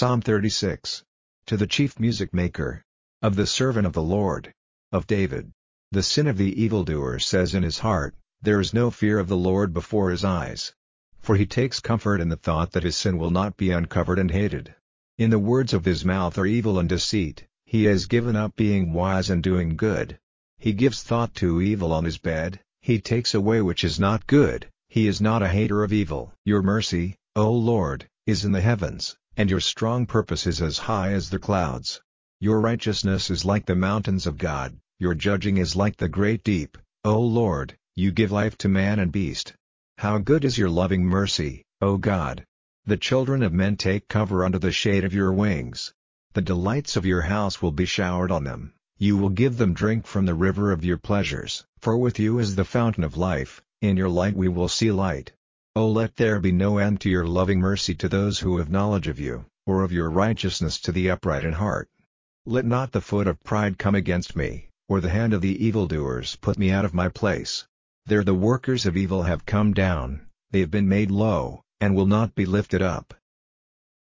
Psalm 36. To the chief music maker. Of the servant of the Lord. Of David. The sin of the evildoer says in his heart, There is no fear of the Lord before his eyes. For he takes comfort in the thought that his sin will not be uncovered and hated. In the words of his mouth are evil and deceit, he has given up being wise and doing good. He gives thought to evil on his bed, he takes away which is not good, he is not a hater of evil. Your mercy, O Lord, is in the heavens, and your strong purpose is as high as the clouds. Your righteousness is like the mountains of God, your judging is like the great deep, O Lord, you give life to man and beast. How good is your loving mercy, O God! The children of men take cover under the shade of your wings. The delights of your house will be showered on them, you will give them drink from the river of your pleasures. For with you is the fountain of life, in your light we will see light. O let there be no end to your loving mercy to those who have knowledge of you, or of your righteousness to the upright in heart. Let not the foot of pride come against me, or the hand of the evildoers put me out of my place. There the workers of evil have come down, they have been made low, and will not be lifted up.